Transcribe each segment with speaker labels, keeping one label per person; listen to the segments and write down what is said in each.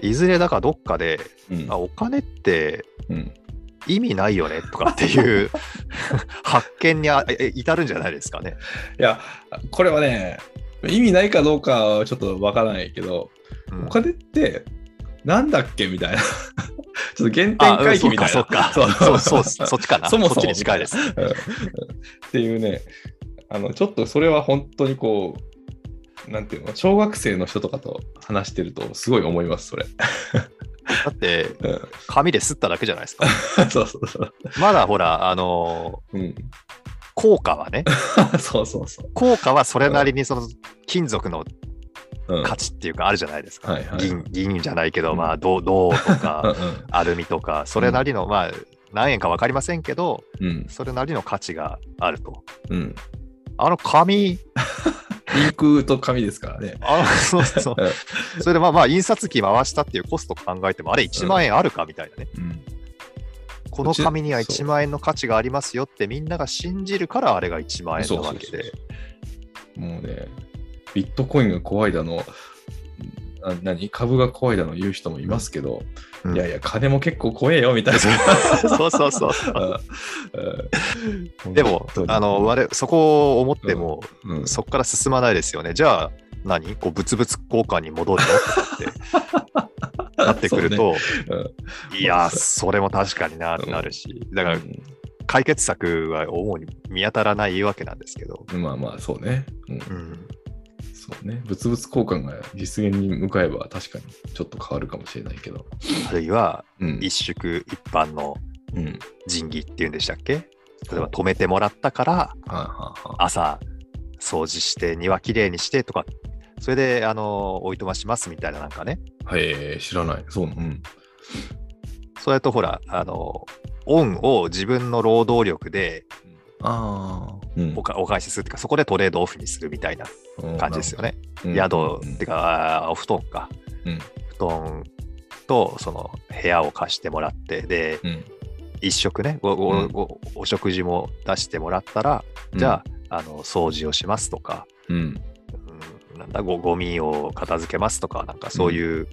Speaker 1: いずれだからどっかで、
Speaker 2: うん
Speaker 1: あお金って
Speaker 2: うん
Speaker 1: 意味ないよねとかっていう 発見に至るんじゃないですかね。
Speaker 2: いや、これはね、意味ないかどうかはちょっとわからないけど、
Speaker 1: うん
Speaker 2: お金ってなんだっけみたいな。ちょっと原点
Speaker 1: あ、
Speaker 2: 回帰みたいな。
Speaker 1: そうか、そうか。そうそうそそっちかな。
Speaker 2: そもそも
Speaker 1: っちに近いです。
Speaker 2: っていうね、あの、ちょっとそれは本当にこう、なんていうの、小学生の人とかと話してると、すごい思います、それ。
Speaker 1: だって、
Speaker 2: うん
Speaker 1: 紙で吸っただけじゃないですか。
Speaker 2: そうそうそう。
Speaker 1: まだほら、あの
Speaker 2: うん、
Speaker 1: ー効果はね、
Speaker 2: そうそうそう。
Speaker 1: 効果はそれなりにその金属の
Speaker 2: うん
Speaker 1: 価値っていうかあるじゃないですか。銀銀じゃないけど、
Speaker 2: うん
Speaker 1: まあ、銅銅と
Speaker 2: うん
Speaker 1: か、アルミとか、それなりの、まあ、何円か分かりませんけど、
Speaker 2: うん。
Speaker 1: それなりの価値があると。
Speaker 2: うん。
Speaker 1: あの紙、
Speaker 2: インクと紙ですからね。
Speaker 1: あのそうそう
Speaker 2: うん
Speaker 1: それでまあまあ、印刷機回したっていうコスト考えても、あれ1万円あるかみたいなね。
Speaker 2: うん
Speaker 1: この紙には
Speaker 2: そう
Speaker 1: 1万円の価値がありますよってみんなが信じるからあれが1万円なわけで。
Speaker 2: もうね、ビットコインが怖いだの、あ何？株が怖いだの言う人もいますけど、
Speaker 1: うん
Speaker 2: いやいや、金も結構怖えよみたいな。
Speaker 1: そう。そうそう。
Speaker 2: う。ん。
Speaker 1: でもあの、我々そこを思っても、
Speaker 2: うん。
Speaker 1: そこから進まないですよね。じゃあ、何？こう物々交換に戻るの？ってなってくると、
Speaker 2: そうね。
Speaker 1: いや、それ。も確かになってなるし、だから
Speaker 2: うん
Speaker 1: 解決策は主に見当たらないわけなんですけど、
Speaker 2: うん。まあまあ、そうね。うん。
Speaker 1: うん、
Speaker 2: そうね。物々交換が実現に向かえば確かにちょっと変わるかもしれないけど。
Speaker 1: あるいは
Speaker 2: うん。
Speaker 1: 一宿一般の
Speaker 2: うん。
Speaker 1: 神器っていうんでしたっけ？例えば止めてもらったから。朝掃除して庭きれいにしてとかそれであのおいとましますみたいななんかね
Speaker 2: へえ、知らない。そう。うん。
Speaker 1: それとほらあの恩を自分の労働力で
Speaker 2: ああ。うん。
Speaker 1: おかお返しするっていうかそこでトレードオフにするみたいな感じですよね。
Speaker 2: うん。
Speaker 1: 宿
Speaker 2: うん。
Speaker 1: ってかあーお布団か、
Speaker 2: うん。
Speaker 1: 布団とその部屋を貸してもらってで
Speaker 2: うん。
Speaker 1: 一食ねごご
Speaker 2: うん。
Speaker 1: ごお食事も出してもらったら、じゃああの掃除をしますとか、
Speaker 2: うん。
Speaker 1: うん、なんだごゴミを片付けますとかなんかそういう、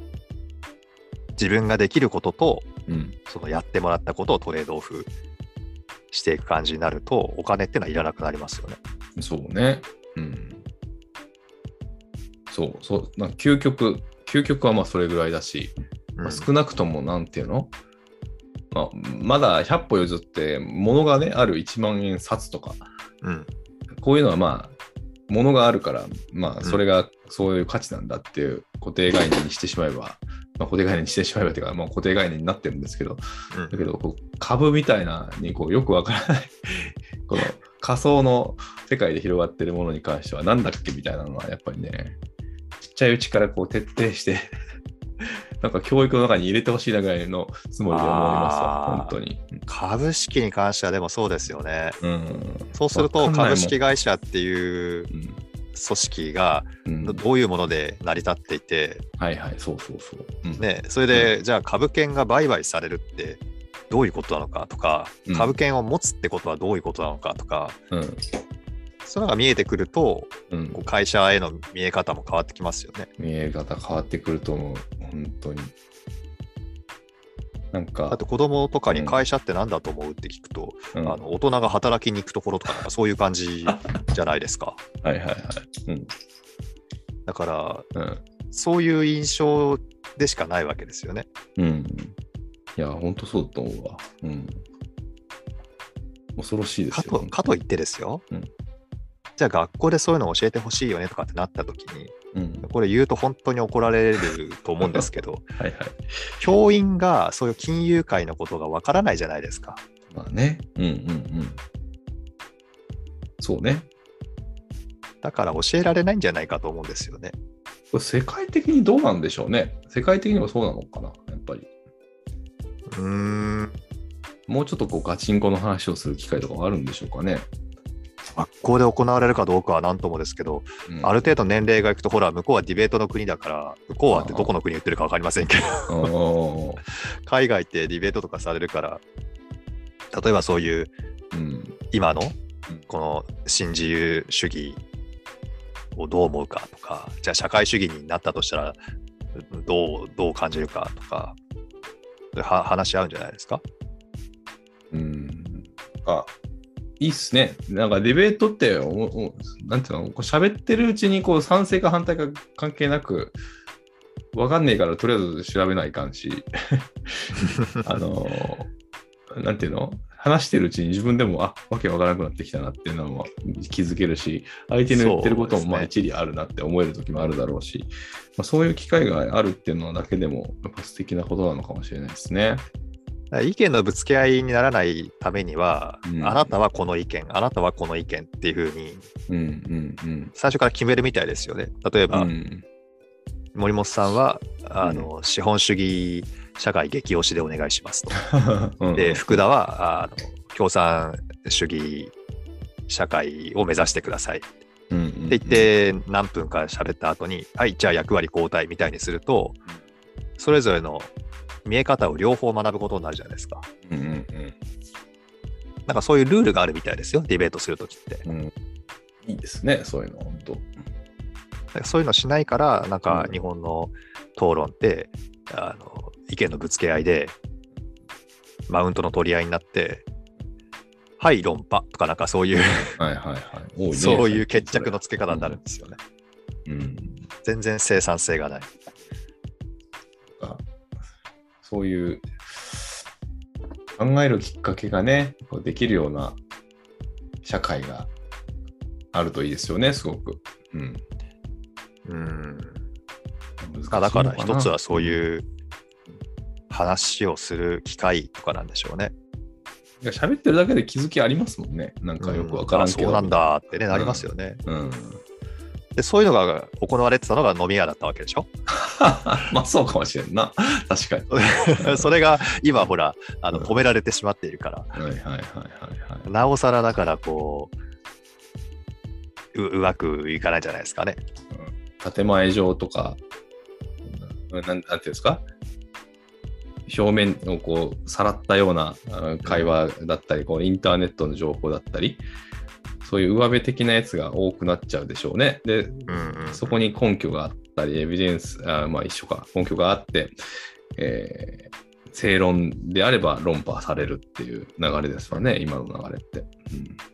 Speaker 1: 自分ができることと
Speaker 2: うん。
Speaker 1: そのやってもらったことをトレードオフしていく感じになるとお金ってのはいらなくなりますよね。
Speaker 2: そうね。うん。そう、そう、な究極、究極はまあそれぐらいだし、まあ少なくともなんていうの、まあ、まだ100歩譲って、物がね、ある1万円札とか、
Speaker 1: うん
Speaker 2: こういうのはまあ、物があるから、まあ、それがそういう価値なんだっていう固定概念にしてしまえば、まあ、固定概念にしてしまえばっていうか、まあ、固定概念になってるんですけど、
Speaker 1: うん
Speaker 2: だけど、こう株みたいなにこうよくわからない、この仮想の世界で広がってるものに関しては、なんだっけみたいなのは、やっぱりね、ちっちゃいうちからこう徹底して、なんか教育の中に入れてほしいなぐらいのつもりで思いますわ、本当に。
Speaker 1: 株式に関してはでもそうですよね。
Speaker 2: うん。
Speaker 1: そうすると株式会社っていう
Speaker 2: うん
Speaker 1: 組織が
Speaker 2: うん
Speaker 1: どどういうもので成り立っていて、
Speaker 2: はいはい、そうそうそう。うん
Speaker 1: ね、それで、じゃあ株券が売買されるってどういうことなのかとか、
Speaker 2: うん
Speaker 1: 株券を持つってことはどういうことなのかとか、
Speaker 2: うん。
Speaker 1: そういうのが見えてくると、
Speaker 2: うん
Speaker 1: こう会社への見え方も変わってきますよね。
Speaker 2: 見え方変わってくると思う、本当に。なん
Speaker 1: あ
Speaker 2: か、
Speaker 1: と子供とかに会社って何だと思うって聞くと、
Speaker 2: うん
Speaker 1: あの大人が働きに行くところとかそういう感じ じゃないですか。
Speaker 2: はいはいはい。うん。
Speaker 1: だから、
Speaker 2: うん。
Speaker 1: そういう印象でしかないわけですよね。
Speaker 2: うん。いや、本当そうだと思うわ。うん。恐ろしいですよ。
Speaker 1: かとかといってですよ、
Speaker 2: うん
Speaker 1: じゃあ学校でそういうのを教えてほしいよねとかってなった時に、
Speaker 2: うん。
Speaker 1: これ言うと本当に怒られると思うんですけど、
Speaker 2: はいはい。
Speaker 1: 教員がそういう金融界のことがわからないじゃないですか。
Speaker 2: まあね。うんうんうん。そうね。
Speaker 1: だから教えられないんじゃないかと思うんですよね。
Speaker 2: これ世界的にどうなんでしょうね。世界的にもそうなのかな、やっぱり。
Speaker 1: うーん。
Speaker 2: もうちょっとこうガチンコの話をする機会とかはあるんでしょうかね。
Speaker 1: 学校で行われるかどうかは何ともですけど、
Speaker 2: うん
Speaker 1: ある程度年齢がいくと、ほら、向こうはディベートの国だから、向こうはってどこの国言ってるか分かりませんけど、海外ってディベートとかされるから、例えばそういう
Speaker 2: うん。
Speaker 1: 今の
Speaker 2: うん
Speaker 1: この新自由主義をどう思うかとか、じゃあ社会主義になったとしたら、どう、どう感じるかとか、は話し合うんじゃないですか？
Speaker 2: うん。あ、いいっすね。なんかディベートって、おおなんていうの、こう喋ってるうちにこう賛成か反対か関係なく、わかんねえからとりあえず調べないかんし、あの、なんていうの？話してるうちに自分でも、あ、わけわからなくなってきたなっていうのも気づけるし、相手の言ってることもまあ一理あるなって思える時もあるだろうし、まあ、そういう機会があるっていうのだけでも、やっぱ素敵なことなのかもしれないですね。
Speaker 1: 意見のぶつけ合いにならないためには、
Speaker 2: うん。
Speaker 1: あなたはこの意見、あなたはこの意見っていうふうに、
Speaker 2: うんうんうん。
Speaker 1: 最初から決めるみたいですよね。例えば、
Speaker 2: うん。
Speaker 1: 森本さんは、あの、資本主義社会激推しでお願いしますと。
Speaker 2: うん。
Speaker 1: で、福田は、あの共産主義社会を目指してください。って言って、何分か喋った後に、はい、じゃあ役割交代みたいにすると、それぞれの見え方を両方学ぶことになるじゃないですか。
Speaker 2: うんうん
Speaker 1: なんかそういうルールがあるみたいですよ、ディベートするときって。
Speaker 2: うんうんいいですね、そういうの、本当。
Speaker 1: そういうのしないから、なんか日本の討論って、あの意見のぶつけ合いで、マウントの取り合いになって、はい、論破とか、なんかそういう、
Speaker 2: はいはいはいね
Speaker 1: そういう決着のつけ方になるんですよね。
Speaker 2: うん。
Speaker 1: 全然生産性がない。
Speaker 2: あそういう考えるきっかけがね、できるような社会があるといいですよね、すごく。うん。
Speaker 1: うん。
Speaker 2: 難
Speaker 1: だから一つはそういう話をする機会とかなんでしょうね。
Speaker 2: いや喋ってるだけで気づきありますもんね。なんかよくわからんけど。
Speaker 1: あそうなん。だってね、なりますよね。
Speaker 2: うん。
Speaker 1: で、そういうのが行われてたのが飲み屋だったわけでしょ？
Speaker 2: まあそうかもしれんな。確かに。
Speaker 1: それが今ほら、あの
Speaker 2: うん
Speaker 1: 止められてしまっているから、
Speaker 2: はいはいはいはいはい。
Speaker 1: なおさらだからこう、ううまくいかないんじゃないですかね。
Speaker 2: 建前上とか、うんなんなんていうんですか？表面をこうさらったような会話だったり、こうインターネットの情報だったり、そういう上辺的なやつが多くなっちゃうでしょうね。で、
Speaker 1: うんうん
Speaker 2: そこに根拠があったり、エビデンス、あまあ一緒か、根拠があって、えー正論であれば論破されるっていう流れですわね、今の流れって。うん